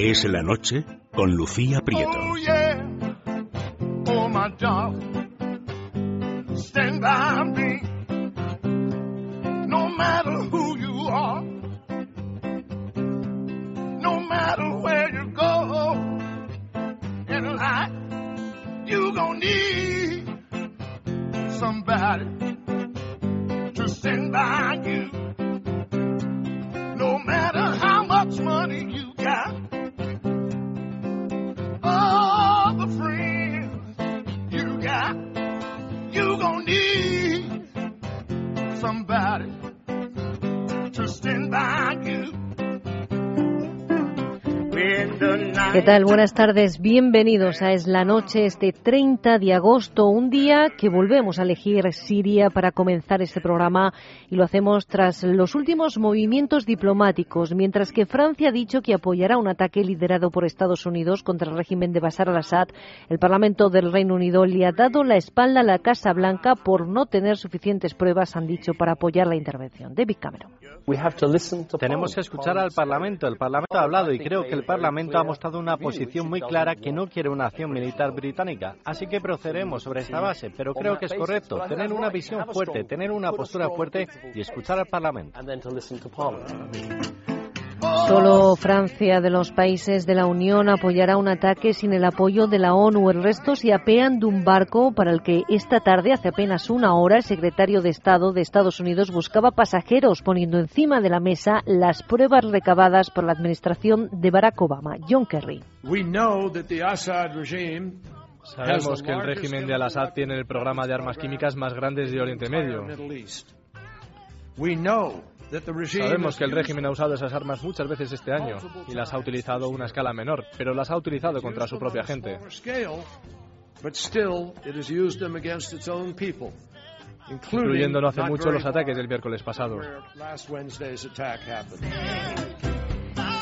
Es la noche con Lucía Prieto. Oh, yeah. Oh, my. Stand by me. No matter who you are. ¿Qué tal? Buenas tardes. Bienvenidos a Es la Noche, este 30 de agosto, un día que volvemos a elegir Siria para comenzar este programa y lo hacemos tras los últimos movimientos diplomáticos, mientras que Francia ha dicho que apoyará un ataque liderado por Estados Unidos contra el régimen de Bashar al-Assad. El Parlamento del Reino Unido le ha dado la espalda a la Casa Blanca por no tener suficientes pruebas, han dicho, para apoyar la intervención. David Cameron. Tenemos que escuchar al Parlamento. El Parlamento ha hablado y creo que el Parlamento ha mostrado una posición muy clara que no quiere una acción militar británica. Así que procederemos sobre esta base. Pero creo que es correcto tener una visión fuerte, tener una postura fuerte y escuchar al Parlamento. Solo Francia de los países de la Unión apoyará un ataque sin el apoyo de la ONU. El resto se apean de un barco para el que esta tarde, hace apenas una hora, el secretario de Estado de Estados Unidos buscaba pasajeros, poniendo encima de la mesa las pruebas recabadas por la administración de Barack Obama. John Kerry. Sabemos que el régimen de Al-Assad tiene el programa de armas químicas más grande de Oriente Medio. Sabemos que el régimen ha usado esas armas muchas veces este año y las ha utilizado a una escala menor, pero las ha utilizado contra su propia gente. Incluyendo no hace mucho los ataques del miércoles pasado.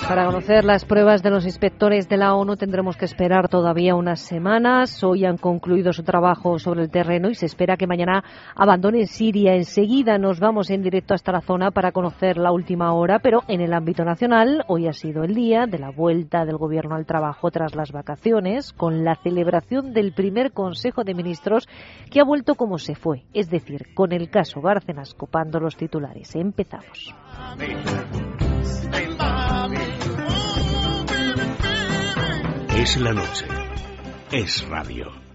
Para conocer las pruebas de los inspectores de la ONU tendremos que esperar todavía unas semanas. Hoy han concluido su trabajo sobre el terreno y se espera que mañana abandonen Siria. Enseguida nos vamos en directo hasta la zona para conocer la última hora, pero en el ámbito nacional hoy ha sido el día de la vuelta del gobierno al trabajo tras las vacaciones, con la celebración del primer Consejo de Ministros que ha vuelto como se fue, es decir, con el caso Bárcenas copando los titulares. Empezamos. Es la noche. Es radio.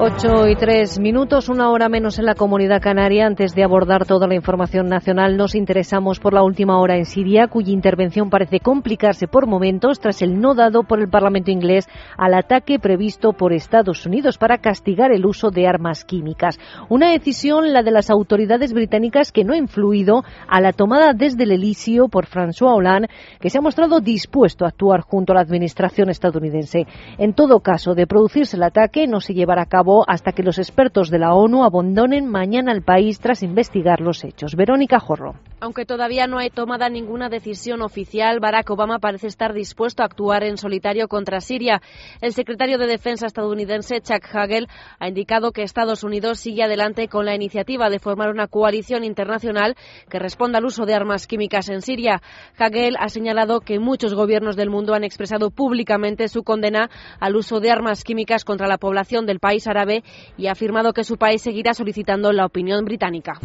Ocho y tres minutos, una hora menos en la comunidad canaria. Antes de abordar toda la información nacional, nos interesamos por la última hora en Siria, cuya intervención parece complicarse por momentos tras el no dado por el Parlamento inglés al ataque previsto por Estados Unidos para castigar el uso de armas químicas. Una decisión, la de las autoridades británicas, que no ha influido a la tomada desde el Elíseo por François Hollande, que se ha mostrado dispuesto a actuar junto a la administración estadounidense. En todo caso, de producirse el ataque, no se llevará a cabo hasta que los expertos de la ONU abandonen mañana el país tras investigar los hechos. Verónica Jorro. Aunque todavía no hay tomada ninguna decisión oficial, Barack Obama parece estar dispuesto a actuar en solitario contra Siria. El secretario de Defensa estadounidense, Chuck Hagel, ha indicado que Estados Unidos sigue adelante con la iniciativa de formar una coalición internacional que responda al uso de armas químicas en Siria. Hagel ha señalado que muchos gobiernos del mundo han expresado públicamente su condena al uso de armas químicas contra la población del país árabe y ha afirmado que su país seguirá solicitando la opinión británica.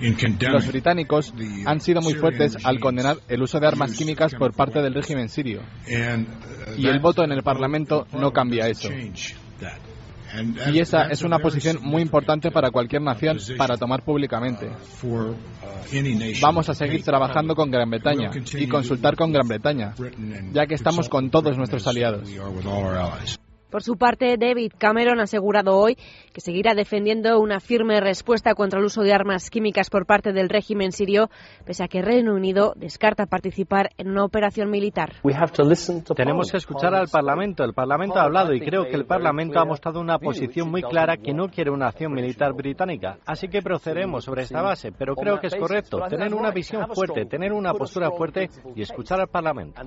Los británicos han sido muy fuertes al condenar el uso de armas químicas por parte del régimen sirio. Y el voto en el Parlamento no cambia eso. Y esa es una posición muy importante para cualquier nación para tomar públicamente. Vamos a seguir trabajando con Gran Bretaña y consultar con Gran Bretaña, ya que estamos con todos nuestros aliados. Por su parte, David Cameron ha asegurado hoy que seguirá defendiendo una firme respuesta contra el uso de armas químicas por parte del régimen sirio, pese a que Reino Unido descarta participar en una operación militar. Tenemos que escuchar al Parlamento. El Parlamento ha hablado y creo que el Parlamento ha mostrado una posición muy clara que no quiere una acción militar británica. Así que procederemos sobre esta base, pero creo que es correcto tener una visión fuerte, tener una postura fuerte y escuchar al Parlamento.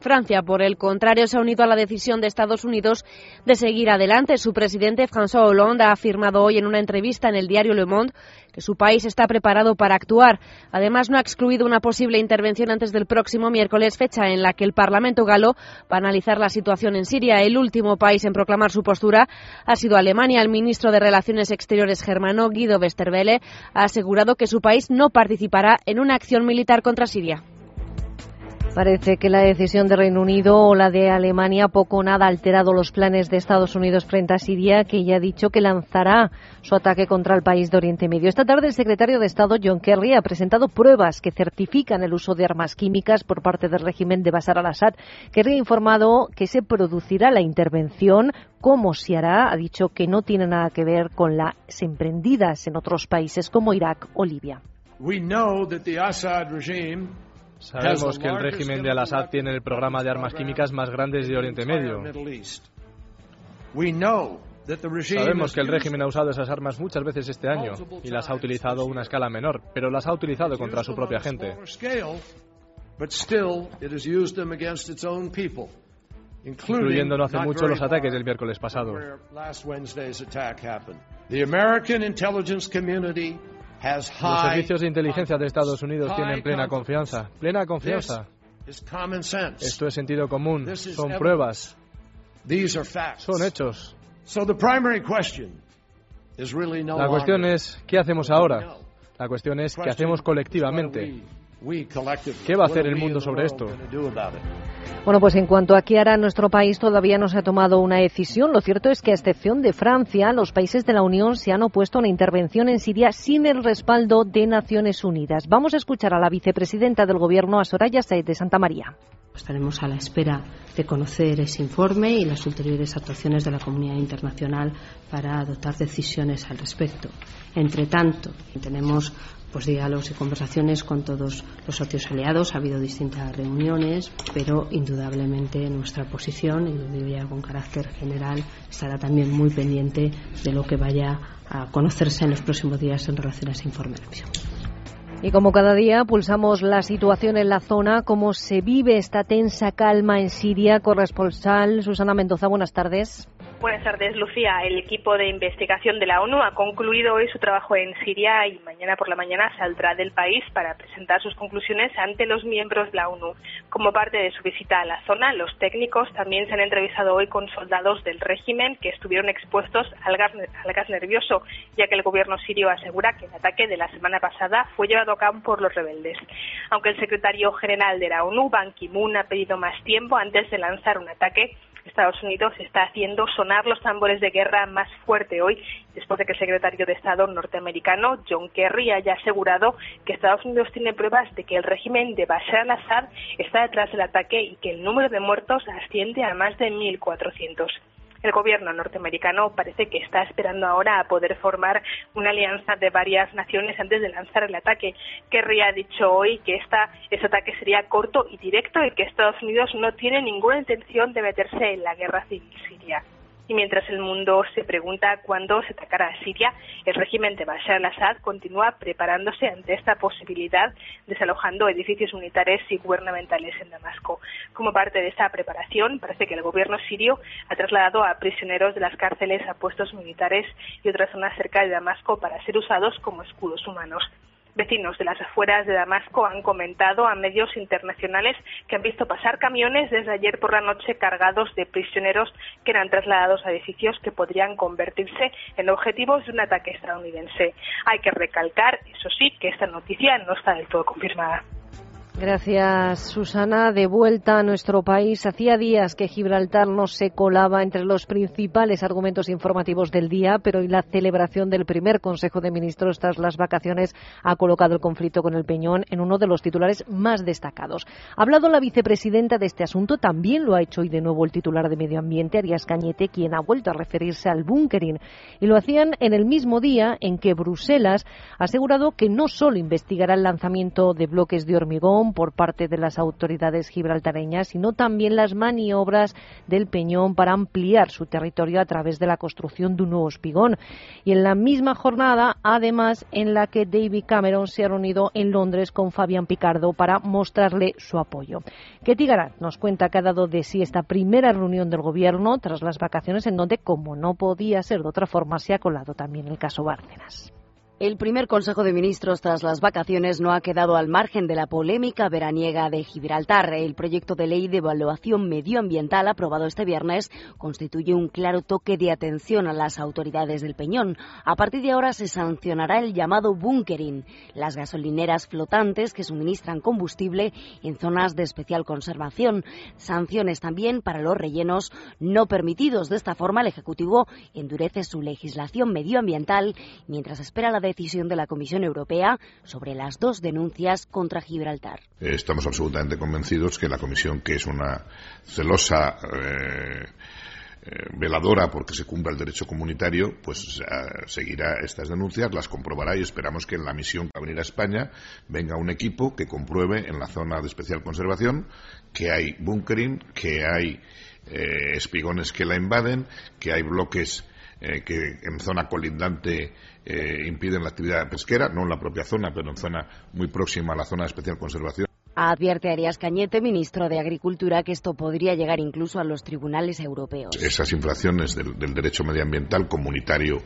Francia, por el contrario, se ha unido a la decisión de Estados Unidos de seguir adelante. Su presidente, François Hollande, ha afirmado hoy en una entrevista en el diario Le Monde que su país está preparado para actuar. Además, no ha excluido una posible intervención antes del próximo miércoles, fecha en la que el Parlamento galo va a analizar la situación en Siria. El último país en proclamar su postura ha sido Alemania. El ministro de Relaciones Exteriores germano, Guido Westerwelle, ha asegurado que su país no participará en una acción militar contra Siria. Parece que la decisión de Reino Unido o la de Alemania poco o nada ha alterado los planes de Estados Unidos frente a Siria, que ya ha dicho que lanzará su ataque contra el país de Oriente Medio. Esta tarde el secretario de Estado John Kerry ha presentado pruebas que certifican el uso de armas químicas por parte del régimen de Bashar al-Assad. Kerry ha informado que se producirá la intervención, cómo se hará. Ha dicho que no tiene nada que ver con las emprendidas en otros países como Irak o Libia. Sabemos que el régimen de Al-Assad tiene el programa de armas químicas más grande de Oriente Medio. Sabemos que el régimen ha usado esas armas muchas veces este año y las ha utilizado a una escala menor, pero las ha utilizado contra su propia gente. Incluyendo no hace mucho los ataques del miércoles pasado. Los servicios de inteligencia de Estados Unidos tienen plena confianza. Plena confianza. Esto es sentido común. Son pruebas. Son hechos. La cuestión es, ¿qué hacemos ahora? La cuestión es, ¿qué hacemos colectivamente? ¿Qué va a hacer el mundo sobre esto? Bueno, pues en cuanto a qué hará nuestro país, todavía no se ha tomado una decisión. Lo cierto es que, a excepción de Francia, los países de la Unión se han opuesto a una intervención en Siria sin el respaldo de Naciones Unidas. Vamos a escuchar a la vicepresidenta del Gobierno, a Soraya Said de Santa María. Estaremos a la espera de conocer ese informe y las ulteriores actuaciones de la comunidad internacional para adoptar decisiones al respecto. Entre tanto, tenemos pues diálogos y conversaciones con todos los socios aliados. Ha habido distintas reuniones, pero indudablemente nuestra posición, y lo diría con carácter general, estará también muy pendiente de lo que vaya a conocerse en los próximos días en relación a ese informe de misión. Y como cada día pulsamos la situación en la zona, cómo se vive esta tensa calma en Siria. Corresponsal Susana Mendoza, buenas tardes. Buenas tardes, Lucía. El equipo de investigación de la ONU ha concluido hoy su trabajo en Siria y mañana por la mañana saldrá del país para presentar sus conclusiones ante los miembros de la ONU. Como parte de su visita a la zona, los técnicos también se han entrevistado hoy con soldados del régimen que estuvieron expuestos al gas, al gas nervioso, ya que el gobierno sirio asegura que el ataque de la semana pasada fue llevado a cabo por los rebeldes. Aunque el secretario general de la ONU, Ban Ki-moon, ha pedido más tiempo antes de lanzar un ataque, Estados Unidos está haciendo sonar los tambores de guerra más fuerte hoy, después de que el secretario de Estado norteamericano, John Kerry, haya asegurado que Estados Unidos tiene pruebas de que el régimen de Bashar al-Assad está detrás del ataque y que el número de muertos asciende a más de 1.400. El gobierno norteamericano parece que está esperando ahora a poder formar una alianza de varias naciones antes de lanzar el ataque. Kerry ha dicho hoy que esta, este ataque sería corto y directo y que Estados Unidos no tiene ninguna intención de meterse en la guerra civil siria. Y mientras el mundo se pregunta cuándo se atacará a Siria, el régimen de Bashar al-Assad continúa preparándose ante esta posibilidad, desalojando edificios militares y gubernamentales en Damasco. Como parte de esta preparación, parece que el gobierno sirio ha trasladado a prisioneros de las cárceles a puestos militares y otras zonas cerca de Damasco para ser usados como escudos humanos. Vecinos de las afueras de Damasco han comentado a medios internacionales que han visto pasar camiones desde ayer por la noche cargados de prisioneros que eran trasladados a edificios que podrían convertirse en objetivos de un ataque estadounidense. Hay que recalcar, eso sí, que esta noticia no está del todo confirmada. Gracias, Susana. De vuelta a nuestro país. Hacía días que Gibraltar no se colaba entre los principales argumentos informativos del día, pero hoy la celebración del primer Consejo de Ministros tras las vacaciones ha colocado el conflicto con el Peñón en uno de los titulares más destacados. Ha hablado la vicepresidenta de este asunto, también lo ha hecho hoy de nuevo el titular de Medio Ambiente, Arias Cañete, quien ha vuelto a referirse al bunkering. Y lo hacían en el mismo día en que Bruselas ha asegurado que no solo investigará el lanzamiento de bloques de hormigón, por parte de las autoridades gibraltareñas, sino también las maniobras del Peñón para ampliar su territorio a través de la construcción de un nuevo espigón. Y en la misma jornada, además, en la que David Cameron se ha reunido en Londres con Fabián Picardo para mostrarle su apoyo. Ketty Garat nos cuenta que ha dado de sí esta primera reunión del Gobierno tras las vacaciones, en donde, como no podía ser de otra forma, se ha colado también el caso Bárcenas. El primer Consejo de Ministros tras las vacaciones no ha quedado al margen de la polémica veraniega de Gibraltar. El proyecto de ley de evaluación medioambiental aprobado este viernes constituye un claro toque de atención a las autoridades del Peñón. A partir de ahora se sancionará el llamado bunkering, las gasolineras flotantes que suministran combustible en zonas de especial conservación. Sanciones también para los rellenos no permitidos. De esta forma, el Ejecutivo endurece su legislación medioambiental mientras espera la decisión de la Comisión Europea sobre las dos denuncias contra Gibraltar. Estamos absolutamente convencidos que la Comisión, que es una celosa eh, eh, veladora porque se cumpla el derecho comunitario, pues eh, seguirá estas denuncias, las comprobará y esperamos que en la misión que va a venir a España venga un equipo que compruebe en la zona de especial conservación que hay bunkering, que hay espigones que la invaden, que hay bloques que en zona colindante eh, impiden la actividad pesquera, no en la propia zona, pero en zona muy próxima a la zona de especial conservación. Advierte Arias Cañete, ministro de Agricultura, que esto podría llegar incluso a los tribunales europeos. Esas infracciones del, del derecho medioambiental comunitario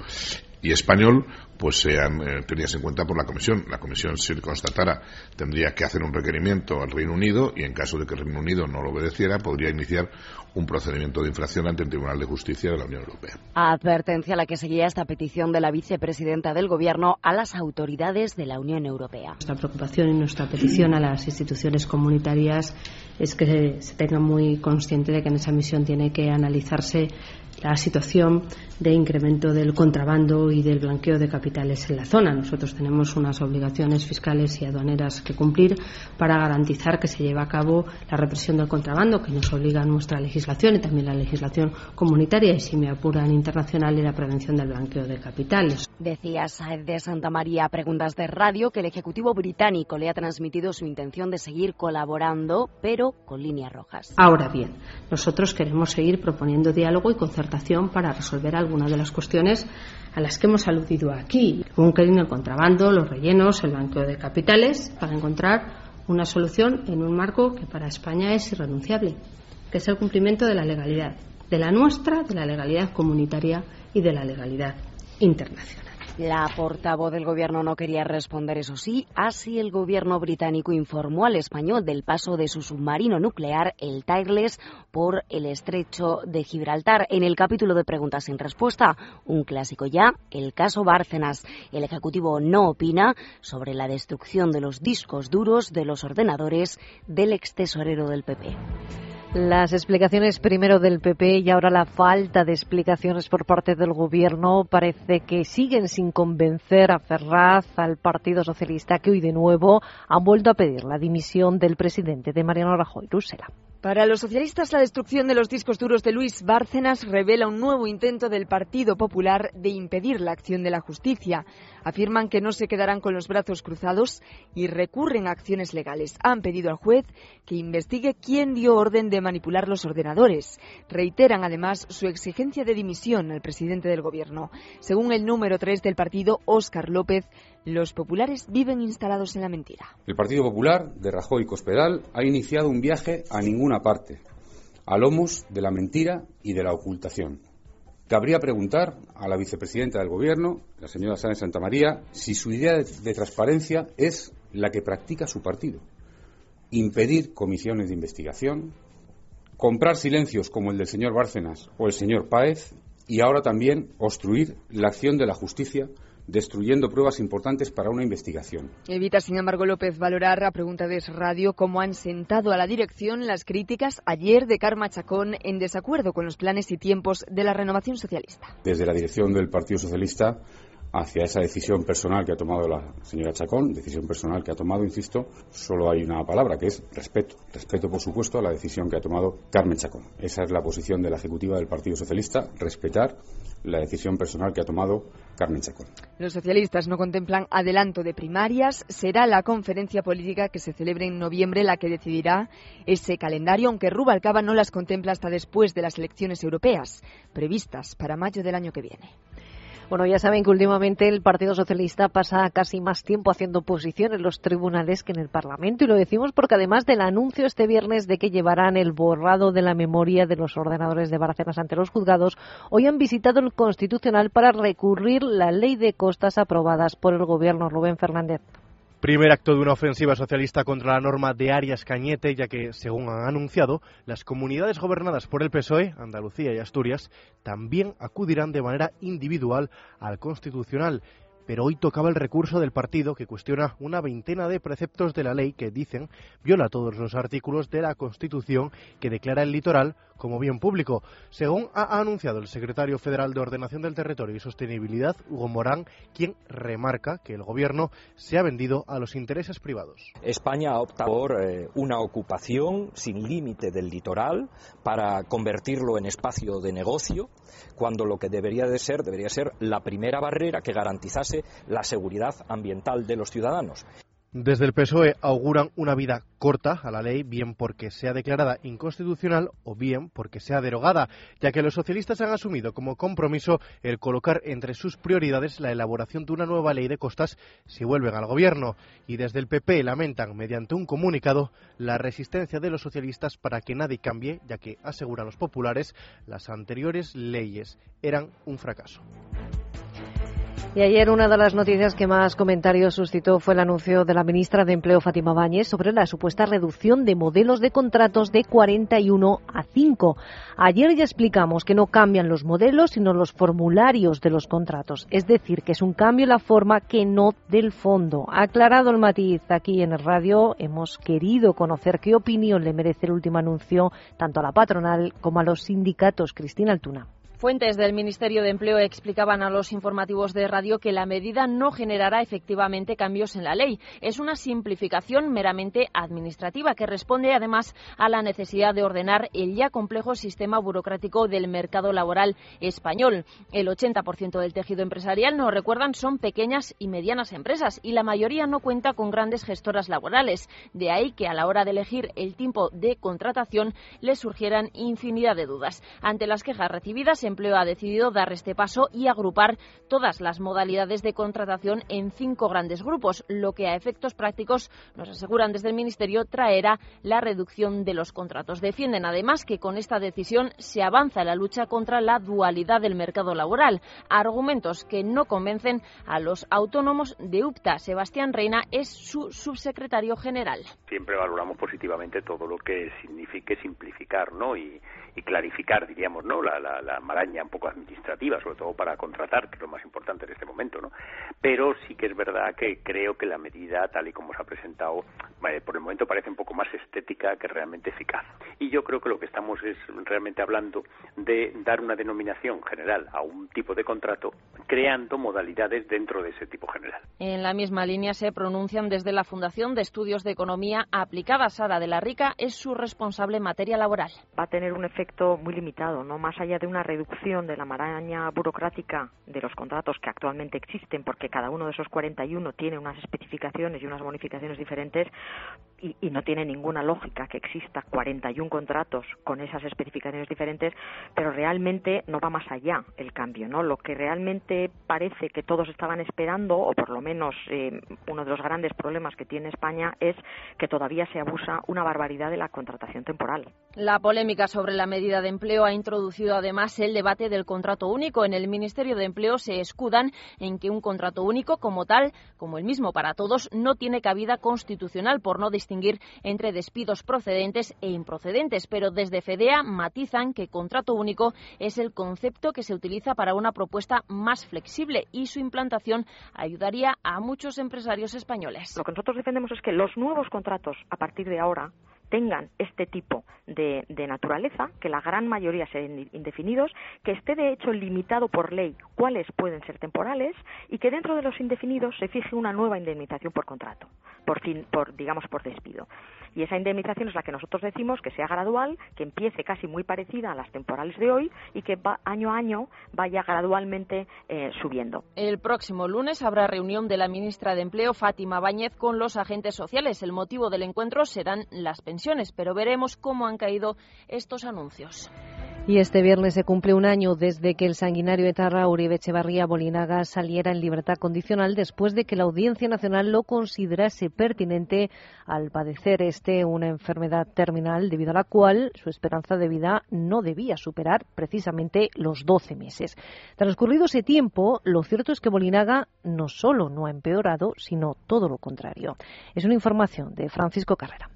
y español pues sean eh, tenidas en cuenta por la Comisión. La Comisión, si constatara, tendría que hacer un requerimiento al Reino Unido y, en caso de que el Reino Unido no lo obedeciera, podría iniciar un procedimiento de infracción ante el Tribunal de Justicia de la Unión Europea. Advertencia a la que seguía esta petición de la vicepresidenta del Gobierno a las autoridades de la Unión Europea. Nuestra preocupación y nuestra petición a las instituciones comunitarias es que se tenga muy consciente de que en esa misión tiene que analizarse la situación de incremento del contrabando y del blanqueo de capitales en la zona. Nosotros tenemos unas obligaciones fiscales y aduaneras que cumplir para garantizar que se lleve a cabo la represión del contrabando, que nos obliga nuestra legislación y también la legislación comunitaria y, si me apuran, internacional y la prevención del blanqueo de capitales. Decía Saed de Santa María, preguntas de radio, que el Ejecutivo británico le ha transmitido su intención de seguir colaborando, pero con líneas rojas. Ahora bien, nosotros queremos seguir proponiendo diálogo y concertación para resolver algunas de las cuestiones a las que hemos aludido aquí. Bunkering, el contrabando, los rellenos, el banqueo de capitales, para encontrar una solución en un marco que para España es irrenunciable, que es el cumplimiento de la legalidad, de la nuestra, de la legalidad comunitaria y de la legalidad internacional. La portavoz del gobierno no quería responder, eso sí. Así el gobierno británico informó al español del paso de su submarino nuclear, el Tireless, por el estrecho de Gibraltar. En el capítulo de preguntas sin respuesta, un clásico ya, el caso Bárcenas. El Ejecutivo no opina sobre la destrucción de los discos duros de los ordenadores del ex tesorero del PP. Las explicaciones primero del PP y ahora la falta de explicaciones por parte del Gobierno parece que siguen sin convencer a Ferraz, al Partido Socialista, que hoy de nuevo han vuelto a pedir la dimisión del presidente de Mariano Rajoy. Rusela. Para los socialistas, la destrucción de los discos duros de Luis Bárcenas revela un nuevo intento del Partido Popular de impedir la acción de la justicia. Afirman que no se quedarán con los brazos cruzados y recurren a acciones legales. Han pedido al juez que investigue quién dio orden de manipular los ordenadores. Reiteran además su exigencia de dimisión al presidente del Gobierno. Según el número 3 del partido, Óscar López, los populares viven instalados en la mentira. El Partido Popular de Rajoy Cospedal ha iniciado un viaje a ninguna parte, a lomos de la mentira y de la ocultación. Cabría preguntar a la vicepresidenta del Gobierno, la señora Sáenz Santamaría, si su idea de transparencia es la que practica su partido. Impedir comisiones de investigación, comprar silencios como el del señor Bárcenas o el señor Páez y ahora también obstruir la acción de la justicia destruyendo pruebas importantes para una investigación. Evita, sin embargo, López valorar a pregunta de Radio cómo han sentado a la dirección las críticas ayer de Karma Chacón en desacuerdo con los planes y tiempos de la renovación socialista. Desde la dirección del Partido Socialista hacia esa decisión personal que ha tomado la señora Chacón, decisión personal que ha tomado, insisto, solo hay una palabra que es respeto. Respeto, por supuesto, a la decisión que ha tomado Carmen Chacón. Esa es la posición de la Ejecutiva del Partido Socialista, respetar la decisión personal que ha tomado Carmen Chacón. Los socialistas no contemplan adelanto de primarias. Será la conferencia política que se celebre en noviembre la que decidirá ese calendario, aunque Rubalcaba no las contempla hasta después de las elecciones europeas, previstas para mayo del año que viene. Bueno, ya saben que últimamente el Partido Socialista pasa casi más tiempo haciendo oposición en los tribunales que en el Parlamento y lo decimos porque además del anuncio este viernes de que llevarán el borrado de la memoria de los ordenadores de Bárcenas ante los juzgados, hoy han visitado el Constitucional para recurrir la ley de costas aprobadas por el Gobierno Rubén Fernández. Primer acto de una ofensiva socialista contra la norma de Arias Cañete, ya que, según han anunciado, las comunidades gobernadas por el PSOE, Andalucía y Asturias, también acudirán de manera individual al Constitucional pero hoy tocaba el recurso del partido que cuestiona una veintena de preceptos de la ley que dicen viola todos los artículos de la Constitución que declara el litoral como bien público, según ha anunciado el secretario federal de Ordenación del Territorio y Sostenibilidad, Hugo Morán, quien remarca que el gobierno se ha vendido a los intereses privados. España opta por eh, una ocupación sin límite del litoral para convertirlo en espacio de negocio, cuando lo que debería de ser debería ser la primera barrera que garantizase la seguridad ambiental de los ciudadanos. Desde el PSOE auguran una vida corta a la ley, bien porque sea declarada inconstitucional o bien porque sea derogada, ya que los socialistas han asumido como compromiso el colocar entre sus prioridades la elaboración de una nueva ley de costas si vuelven al gobierno. Y desde el PP lamentan, mediante un comunicado, la resistencia de los socialistas para que nadie cambie, ya que, aseguran los populares, las anteriores leyes eran un fracaso. Y ayer una de las noticias que más comentarios suscitó fue el anuncio de la ministra de Empleo Fátima Báñez sobre la supuesta reducción de modelos de contratos de 41 a 5. Ayer ya explicamos que no cambian los modelos, sino los formularios de los contratos. Es decir, que es un cambio en la forma que no del fondo. Aclarado el matiz aquí en el radio, hemos querido conocer qué opinión le merece el último anuncio tanto a la patronal como a los sindicatos. Cristina Altuna. Fuentes del Ministerio de Empleo explicaban a los informativos de radio que la medida no generará efectivamente cambios en la ley. Es una simplificación meramente administrativa que responde además a la necesidad de ordenar el ya complejo sistema burocrático del mercado laboral español. El 80% del tejido empresarial, nos recuerdan, son pequeñas y medianas empresas y la mayoría no cuenta con grandes gestoras laborales. De ahí que a la hora de elegir el tipo de contratación les surgieran infinidad de dudas. Ante las quejas recibidas, Empleo ha decidido dar este paso y agrupar todas las modalidades de contratación en cinco grandes grupos, lo que a efectos prácticos, nos aseguran desde el Ministerio, traerá la reducción de los contratos. Defienden además que con esta decisión se avanza en la lucha contra la dualidad del mercado laboral, argumentos que no convencen a los autónomos de UPTA. Sebastián Reina es su subsecretario general. Siempre valoramos positivamente todo lo que signifique simplificar ¿no? y, clarificar, diríamos, ¿no? la, la, la un poco administrativa, sobre todo para contratar, que es lo más importante en este momento, ¿no? Pero sí que es verdad que creo que la medida, tal y como se ha presentado, por el momento parece un poco más estética que realmente eficaz. Y yo creo que lo que estamos es realmente hablando de dar una denominación general a un tipo de contrato, creando modalidades dentro de ese tipo general. En la misma línea se pronuncian desde la Fundación de Estudios de Economía Aplicada. Sara de la Rica es su responsable en materia laboral. Va a tener un efecto muy limitado, no más allá de una reducción de la maraña burocrática de los contratos que actualmente existen, porque cada uno de esos 41 tiene unas especificaciones y unas bonificaciones diferentes y, y no tiene ninguna lógica que exista 41 contratos con esas especificaciones diferentes, pero realmente no va más allá el cambio, ¿no? Lo que realmente parece que todos estaban esperando, o por lo menos eh, uno de los grandes problemas que tiene España es que todavía se abusa una barbaridad de la contratación temporal. La polémica sobre la medida de empleo ha introducido además el el debate del contrato único. En el Ministerio de Empleo se escudan en que un contrato único como tal, como el mismo para todos, no tiene cabida constitucional por no distinguir entre despidos procedentes e improcedentes. Pero desde FEDEA matizan que contrato único es el concepto que se utiliza para una propuesta más flexible y su implantación ayudaría a muchos empresarios españoles. Lo que nosotros defendemos es que los nuevos contratos a partir de ahora tengan este tipo de, naturaleza, que la gran mayoría sean indefinidos, que esté de hecho limitado por ley cuáles pueden ser temporales y que dentro de los indefinidos se fije una nueva indemnización por contrato, por fin, por digamos por despido. Y esa indemnización es la que nosotros decimos que sea gradual, que empiece casi muy parecida a las temporales de hoy y que año a año vaya gradualmente eh, subiendo. El próximo lunes habrá reunión de la ministra de Empleo, Fátima Báñez, con los agentes sociales. El motivo del encuentro serán las pensiones, pero veremos cómo han caído estos anuncios. Y este viernes se cumple un año desde que el sanguinario etarra Uribe Echevarría Bolinaga saliera en libertad condicional después de que la Audiencia Nacional lo considerase pertinente al padecer este una enfermedad terminal debido a la cual su esperanza de vida no debía superar precisamente los 12 meses. Transcurrido ese tiempo, lo cierto es que Bolinaga no solo no ha empeorado, sino todo lo contrario. Es una información de Francisco Carrera.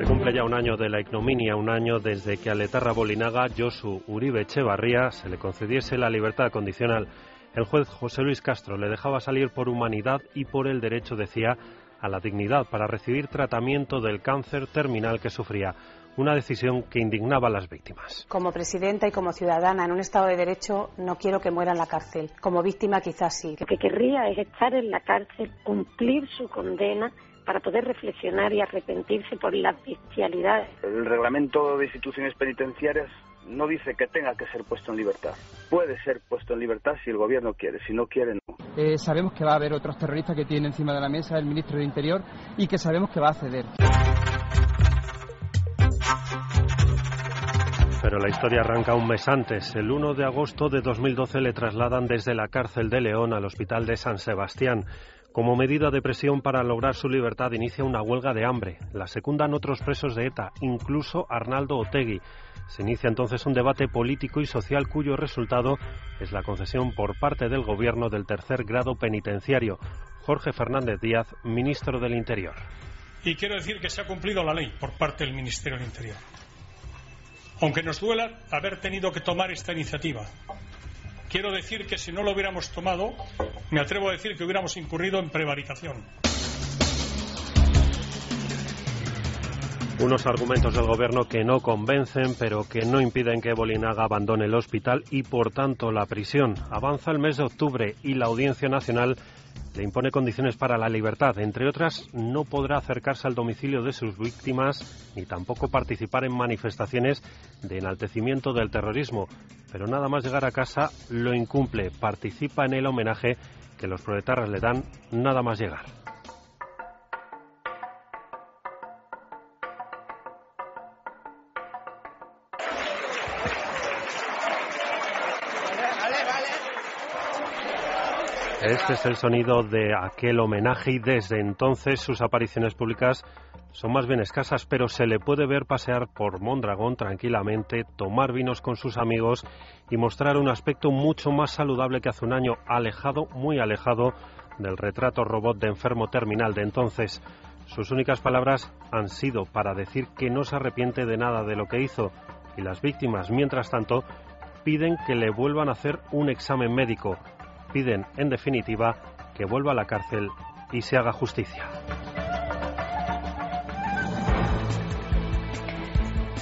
Se cumple ya un año de la ignominia, un año desde que a Letarra Bolinaga, Josu Uribe Echevarría, se le concediese la libertad condicional. El juez José Luis Castro le dejaba salir por humanidad y por el derecho, decía, a la dignidad para recibir tratamiento del cáncer terminal que sufría. Una decisión que indignaba a las víctimas. Como presidenta y como ciudadana en un Estado de Derecho no quiero que muera en la cárcel. Como víctima quizás sí. Lo que querría es estar en la cárcel, cumplir su condena para poder reflexionar y arrepentirse por las bestialidades. El reglamento de instituciones penitenciarias no dice que tenga que ser puesto en libertad. Puede ser puesto en libertad si el gobierno quiere, si no quiere, no. Eh, sabemos que va a haber otros terroristas que tiene encima de la mesa el ministro de Interior y que sabemos que va a ceder. Pero la historia arranca un mes antes. El 1 de agosto de 2012 le trasladan desde la cárcel de León al hospital de San Sebastián. Como medida de presión para lograr su libertad, inicia una huelga de hambre. La secundan otros presos de ETA, incluso Arnaldo Otegui. Se inicia entonces un debate político y social cuyo resultado es la concesión por parte del Gobierno del tercer grado penitenciario. Jorge Fernández Díaz, ministro del Interior. Y quiero decir que se ha cumplido la ley por parte del Ministerio del Interior. Aunque nos duela haber tenido que tomar esta iniciativa, quiero decir que si no lo hubiéramos tomado, me atrevo a decir que hubiéramos incurrido en prevaricación. Unos argumentos del Gobierno que no convencen, pero que no impiden que Bolinaga abandone el hospital y, por tanto, la prisión. Avanza el mes de octubre y la Audiencia Nacional le impone condiciones para la libertad. Entre otras, no podrá acercarse al domicilio de sus víctimas ni tampoco participar en manifestaciones de enaltecimiento del terrorismo. Pero nada más llegar a casa lo incumple, participa en el homenaje que los proletarras le dan nada más llegar. Este es el sonido de aquel homenaje y desde entonces sus apariciones públicas son más bien escasas, pero se le puede ver pasear por Mondragón tranquilamente, tomar vinos con sus amigos y mostrar un aspecto mucho más saludable que hace un año, alejado, muy alejado del retrato robot de enfermo terminal de entonces. Sus únicas palabras han sido para decir que no se arrepiente de nada de lo que hizo y las víctimas, mientras tanto, piden que le vuelvan a hacer un examen médico piden, en definitiva, que vuelva a la cárcel y se haga justicia.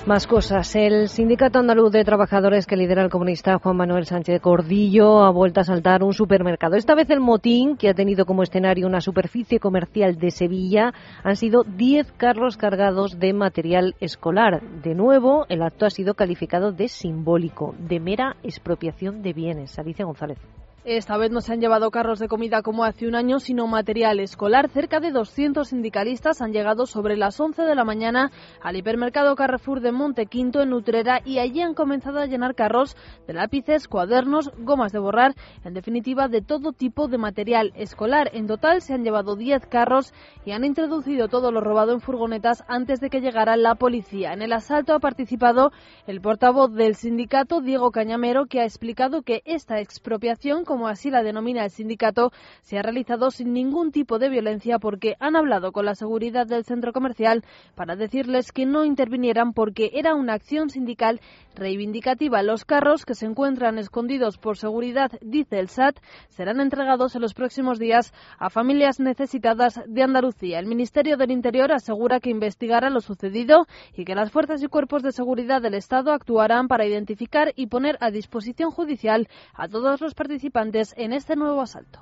Más cosas. El Sindicato Andaluz de Trabajadores que lidera el comunista Juan Manuel Sánchez Cordillo ha vuelto a saltar un supermercado. Esta vez el motín, que ha tenido como escenario una superficie comercial de Sevilla, han sido 10 carros cargados de material escolar. De nuevo, el acto ha sido calificado de simbólico, de mera expropiación de bienes. Alicia González. Esta vez no se han llevado carros de comida como hace un año, sino material escolar. Cerca de 200 sindicalistas han llegado sobre las 11 de la mañana al hipermercado Carrefour de Montequinto en Utrera y allí han comenzado a llenar carros de lápices, cuadernos, gomas de borrar, en definitiva de todo tipo de material escolar. En total se han llevado 10 carros y han introducido todo lo robado en furgonetas antes de que llegara la policía. En el asalto ha participado el portavoz del sindicato, Diego Cañamero, que ha explicado que esta expropiación, como así la denomina el sindicato, se ha realizado sin ningún tipo de violencia porque han hablado con la seguridad del centro comercial para decirles que no intervinieran porque era una acción sindical reivindicativa. Los carros que se encuentran escondidos por seguridad, dice el SAT, serán entregados en los próximos días a familias necesitadas de Andalucía. El Ministerio del Interior asegura que investigará lo sucedido y que las fuerzas y cuerpos de seguridad del Estado actuarán para identificar y poner a disposición judicial a todos los participantes en este nuevo asalto.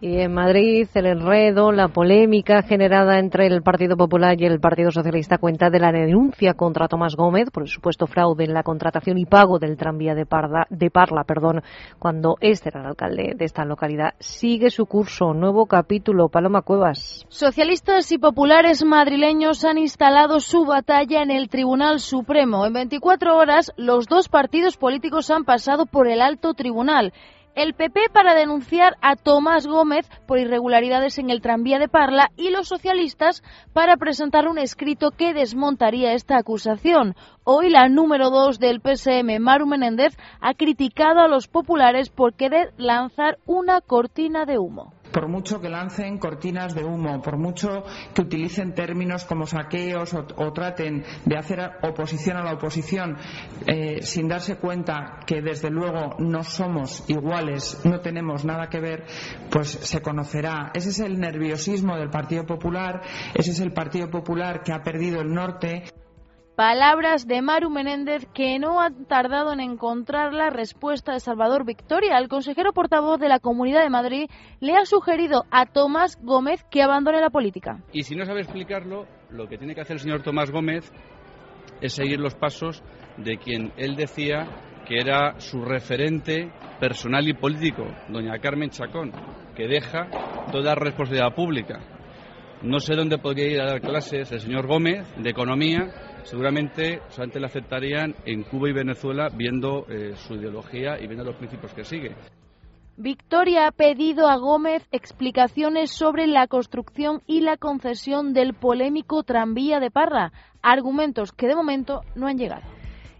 Y en Madrid, el enredo, la polémica generada entre el Partido Popular y el Partido Socialista cuenta de la denuncia contra Tomás Gómez por el supuesto fraude en la contratación y pago del tranvía de, de Parla, perdón, cuando este era el alcalde de esta localidad. Sigue su curso, nuevo capítulo, Paloma Cuevas. Socialistas y populares madrileños han instalado su batalla en el Tribunal Supremo. En 24 horas, los dos partidos políticos han pasado por el alto tribunal el PP para denunciar a Tomás Gómez por irregularidades en el tranvía de Parla y los socialistas para presentar un escrito que desmontaría esta acusación. Hoy la número dos del PSM, Maru Menéndez, ha criticado a los populares por querer lanzar una cortina de humo por mucho que lancen cortinas de humo, por mucho que utilicen términos como saqueos o, traten de hacer oposición a la oposición eh, sin darse cuenta que desde luego no somos iguales, no tenemos nada que ver, pues se conocerá. Ese es el nerviosismo del Partido Popular, ese es el Partido Popular que ha perdido el norte. Palabras de Maru Menéndez que no han tardado en encontrar la respuesta de Salvador Victoria. El consejero portavoz de la Comunidad de Madrid le ha sugerido a Tomás Gómez que abandone la política. Y si no sabe explicarlo, lo que tiene que hacer el señor Tomás Gómez es seguir los pasos de quien él decía que era su referente personal y político, doña Carmen Chacón, que deja toda responsabilidad pública. No sé dónde podría ir a dar clases el señor Gómez de economía seguramente solamente le aceptarían en Cuba y Venezuela viendo eh, su ideología y viendo los principios que sigue. Victoria ha pedido a Gómez explicaciones sobre la construcción y la concesión del polémico tranvía de Parra, argumentos que de momento no han llegado.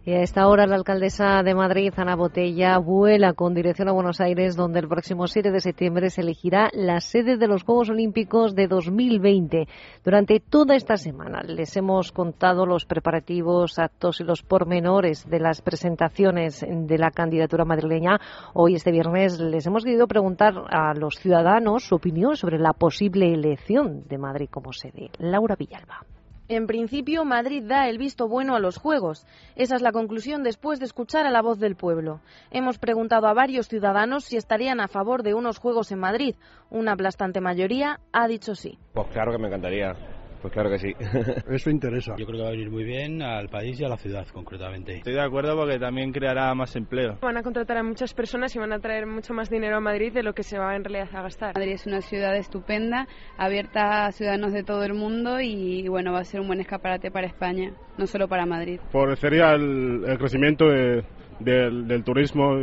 Y a esta hora la alcaldesa de Madrid, Ana Botella, vuela con dirección a Buenos Aires, donde el próximo 7 de septiembre se elegirá la sede de los Juegos Olímpicos de 2020. Durante toda esta semana les hemos contado los preparativos, actos y los pormenores de las presentaciones de la candidatura madrileña. Hoy, este viernes, les hemos querido preguntar a los ciudadanos su opinión sobre la posible elección de Madrid como sede. Laura Villalba. En principio, Madrid da el visto bueno a los Juegos. Esa es la conclusión después de escuchar a la voz del pueblo. Hemos preguntado a varios ciudadanos si estarían a favor de unos Juegos en Madrid. Una aplastante mayoría ha dicho sí. Pues claro que me encantaría. Pues claro que sí. Eso interesa. Yo creo que va a venir muy bien al país y a la ciudad, concretamente. Estoy de acuerdo porque también creará más empleo. Van a contratar a muchas personas y van a traer mucho más dinero a Madrid de lo que se va en realidad a gastar. Madrid es una ciudad estupenda, abierta a ciudadanos de todo el mundo y bueno, va a ser un buen escaparate para España, no solo para Madrid. Favorecería el, el crecimiento del, turismo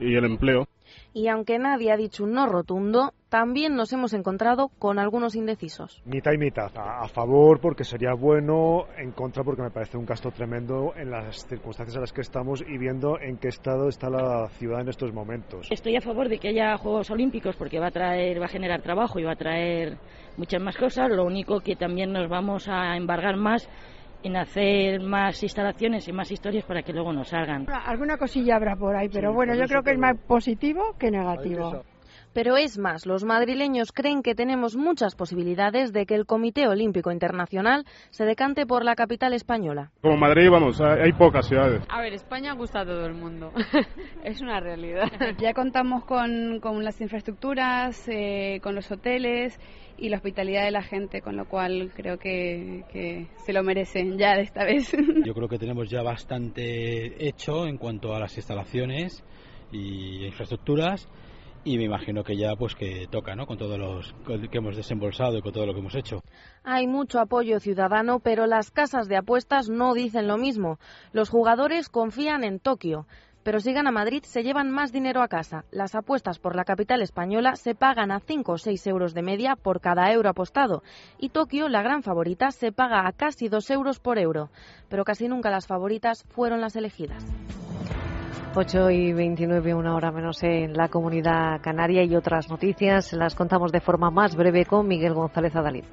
y el empleo y aunque nadie ha dicho un no rotundo, también nos hemos encontrado con algunos indecisos. Mitad y mitad. A, favor porque sería bueno, en contra porque me parece un gasto tremendo en las circunstancias en las que estamos y viendo en qué estado está la ciudad en estos momentos. Estoy a favor de que haya Juegos Olímpicos porque va a traer, va a generar trabajo y va a traer muchas más cosas. Lo único que también nos vamos a embargar más en hacer más instalaciones y más historias para que luego nos salgan. Alguna cosilla habrá por ahí, pero bueno, yo creo que es más positivo que negativo. Pero es más, los madrileños creen que tenemos muchas posibilidades de que el Comité Olímpico Internacional se decante por la capital española. Como Madrid, vamos, hay pocas ciudades. A ver, España gusta a todo el mundo. es una realidad. ya contamos con, con las infraestructuras, eh, con los hoteles y la hospitalidad de la gente, con lo cual creo que, que, se lo merecen ya de esta vez. Yo creo que tenemos ya bastante hecho en cuanto a las instalaciones y infraestructuras y me imagino que ya pues que toca, ¿no? Con todos los que hemos desembolsado y con todo lo que hemos hecho. Hay mucho apoyo ciudadano, pero las casas de apuestas no dicen lo mismo. Los jugadores confían en Tokio pero si gana Madrid se llevan más dinero a casa. Las apuestas por la capital española se pagan a 5 o 6 euros de media por cada euro apostado y Tokio, la gran favorita, se paga a casi 2 euros por euro, pero casi nunca las favoritas fueron las elegidas. 8 y 29, una hora menos en la comunidad canaria y otras noticias las contamos de forma más breve con Miguel González Adalid.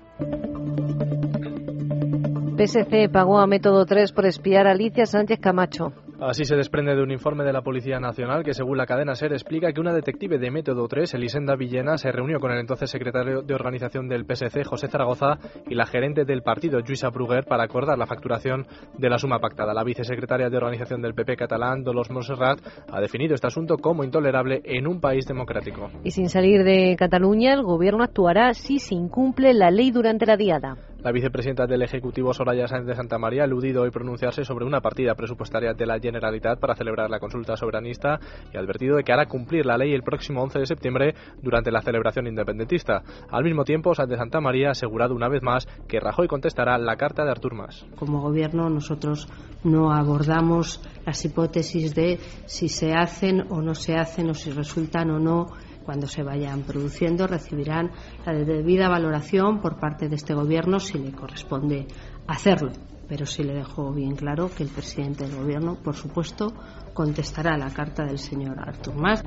PSC pagó a Método 3 por espiar a Alicia Sánchez Camacho. Así se desprende de un informe de la Policía Nacional que, según la cadena SER, explica que una detective de Método 3, Elisenda Villena, se reunió con el entonces secretario de organización del PSC, José Zaragoza, y la gerente del partido, Luisa Bruguer, para acordar la facturación de la suma pactada. La vicesecretaria de organización del PP catalán, Dolores Monserrat, ha definido este asunto como intolerable en un país democrático. Y sin salir de Cataluña, el gobierno actuará si se incumple la ley durante la diada. La vicepresidenta del Ejecutivo, Soraya Sáenz de Santa María, ha aludido hoy pronunciarse sobre una partida presupuestaria de la Generalitat para celebrar la consulta soberanista y ha advertido de que hará cumplir la ley el próximo 11 de septiembre durante la celebración independentista. Al mismo tiempo, Sáenz de Santa María ha asegurado una vez más que Rajoy contestará la carta de Artur Mas. Como gobierno, nosotros no abordamos las hipótesis de si se hacen o no se hacen o si resultan o no cuando se vayan produciendo recibirán la debida valoración por parte de este Gobierno si le corresponde hacerlo. Pero sí le dejo bien claro que el presidente del Gobierno, por supuesto, contestará la carta del señor Artur Mas.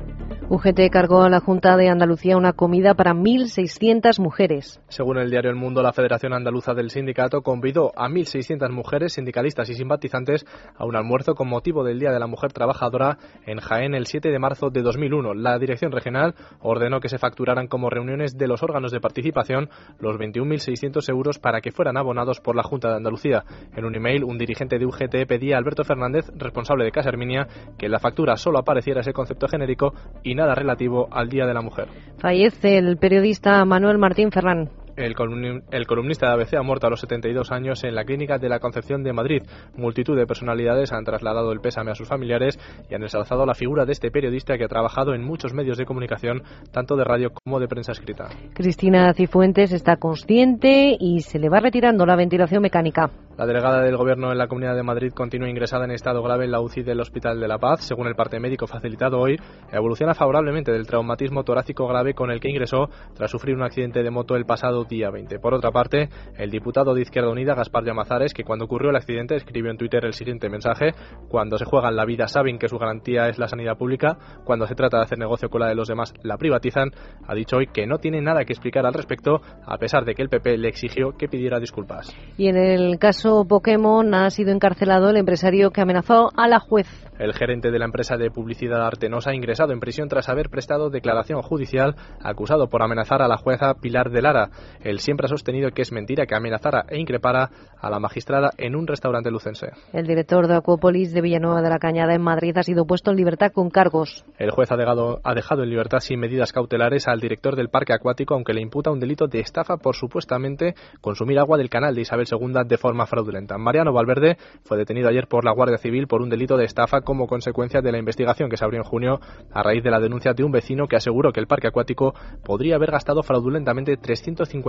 UGT cargó a la Junta de Andalucía una comida para 1.600 mujeres. Según el diario El Mundo, la Federación Andaluza del Sindicato convidó a 1.600 mujeres, sindicalistas y simpatizantes a un almuerzo con motivo del Día de la Mujer Trabajadora en Jaén el 7 de marzo de 2001. La Dirección Regional ordenó que se facturaran como reuniones de los órganos de participación los 21.600 euros para que fueran abonados por la Junta de Andalucía. En un email, un dirigente de UGT pedía a Alberto Fernández, responsable de Casa Herminia, que en la factura solo apareciera ese concepto genérico y nada relativo al Día de la Mujer. Fallece el periodista Manuel Martín Ferrán. El, columnista de ABC ha muerto a los 72 años en la Clínica de la Concepción de Madrid. Multitud de personalidades han trasladado el pésame a sus familiares y han ensalzado la figura de este periodista que ha trabajado en muchos medios de comunicación, tanto de radio como de prensa escrita. Cristina Cifuentes está consciente y se le va retirando la ventilación mecánica. La delegada del Gobierno en la Comunidad de Madrid continúa ingresada en estado grave en la UCI del Hospital de la Paz. Según el parte médico facilitado hoy, evoluciona favorablemente del traumatismo torácico grave con el que ingresó tras sufrir un accidente de moto el pasado día 20. Por otra parte, el diputado de Izquierda Unida, Gaspar Llamazares, que cuando ocurrió el accidente escribió en Twitter el siguiente mensaje: Cuando se juegan la vida saben que su garantía es la sanidad pública, cuando se trata de hacer negocio con la de los demás la privatizan. Ha dicho hoy que no tiene nada que explicar al respecto, a pesar de que el PP le exigió que pidiera disculpas. Y en el caso Pokémon ha sido encarcelado el empresario que amenazó a la juez. El gerente de la empresa de publicidad Artenosa ha ingresado en prisión tras haber prestado declaración judicial acusado por amenazar a la jueza Pilar de Lara. Él siempre ha sostenido que es mentira que amenazara e increpara a la magistrada en un restaurante lucense. El director de Acuópolis de Villanueva de la Cañada en Madrid ha sido puesto en libertad con cargos. El juez ha dejado, ha dejado en libertad sin medidas cautelares al director del parque acuático, aunque le imputa un delito de estafa por supuestamente consumir agua del canal de Isabel II de forma fraudulenta. Mariano Valverde fue detenido ayer por la Guardia Civil por un delito de estafa como consecuencia de la investigación que se abrió en junio a raíz de la denuncia de un vecino que aseguró que el parque acuático podría haber gastado fraudulentamente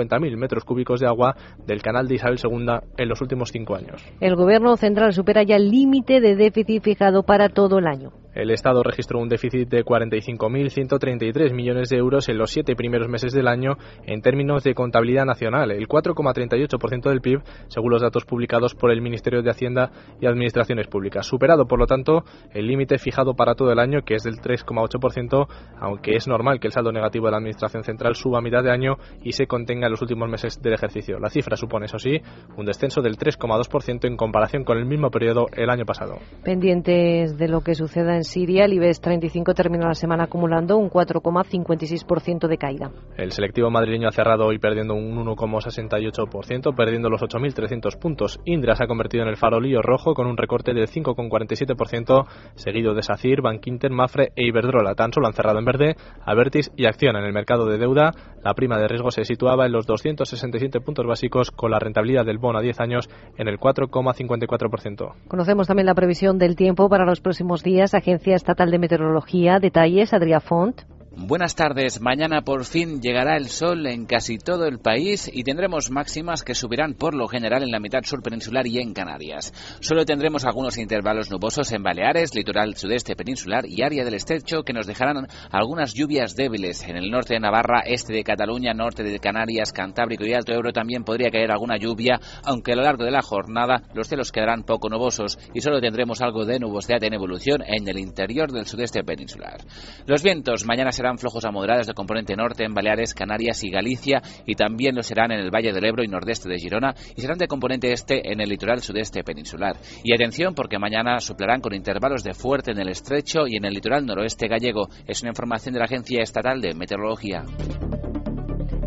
350.000 metros cúbicos de agua del canal de Isabel II en los últimos cinco años. El gobierno central supera ya el límite de déficit fijado para todo el año. El Estado registró un déficit de 45.133 millones de euros en los siete primeros meses del año en términos de contabilidad nacional, el 4,38% del PIB, según los datos publicados por el Ministerio de Hacienda y Administraciones Públicas. Superado, por lo tanto, el límite fijado para todo el año, que es del 3,8%, aunque es normal que el saldo negativo de la Administración Central suba a mitad de año y se contenga en los últimos meses del ejercicio. La cifra supone, eso sí, un descenso del 3,2% en comparación con el mismo periodo el año pasado. Pendientes de lo que suceda en Siria, el IBEX 35 termina la semana acumulando un 4,56% de caída. El selectivo madrileño ha cerrado hoy perdiendo un 1,68%, perdiendo los 8.300 puntos. Indra se ha convertido en el farolillo rojo con un recorte del 5,47%, seguido de SACIR, Bankinter, Mafre e Iberdrola. Tan solo han cerrado en verde Avertis y Acción en el mercado de deuda. La prima de riesgo se situaba en los 267 puntos básicos con la rentabilidad del bono a 10 años en el 4,54%. Conocemos también la previsión del tiempo para los próximos días. Agencia Estatal de Meteorología. Detalles, Adrià Font. Buenas tardes. Mañana por fin llegará el sol en casi todo el país y tendremos máximas que subirán por lo general en la mitad sur peninsular y en Canarias. Solo tendremos algunos intervalos nubosos en Baleares, litoral sudeste peninsular y área del estrecho que nos dejarán algunas lluvias débiles. En el norte de Navarra, este de Cataluña, norte de Canarias, Cantábrico y Alto Ebro también podría caer alguna lluvia, aunque a lo largo de la jornada los cielos quedarán poco nubosos y solo tendremos algo de nubosidad en evolución en el interior del sudeste peninsular. Los vientos mañana serán flojos a moderados de componente norte en Baleares, Canarias y Galicia y también lo serán en el Valle del Ebro y nordeste de Girona y serán de componente este en el litoral sudeste peninsular. Y atención porque mañana soplarán con intervalos de fuerte en el estrecho y en el litoral noroeste gallego. Es una información de la Agencia Estatal de Meteorología.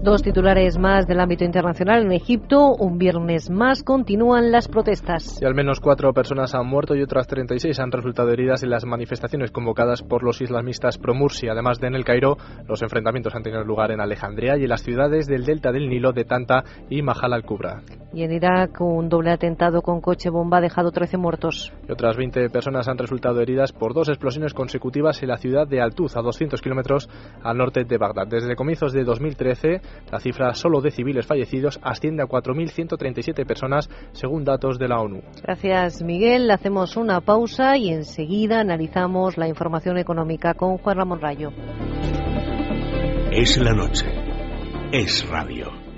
Dos titulares más del ámbito internacional. En Egipto, un viernes más continúan las protestas. Y al menos cuatro personas han muerto y otras 36 han resultado heridas en las manifestaciones convocadas por los islamistas pro-Mursi. Además de en el Cairo, los enfrentamientos han tenido lugar en Alejandría y en las ciudades del delta del Nilo de Tanta y Mahal al-Kubra. Y en Irak, un doble atentado con coche bomba ha dejado 13 muertos. Y otras 20 personas han resultado heridas por dos explosiones consecutivas en la ciudad de Altuz, a 200 kilómetros al norte de Bagdad. Desde comienzos de 2013, la cifra solo de civiles fallecidos asciende a 4.137 personas, según datos de la ONU. Gracias, Miguel. Hacemos una pausa y enseguida analizamos la información económica con Juan Ramón Rayo. Es la noche. Es radio.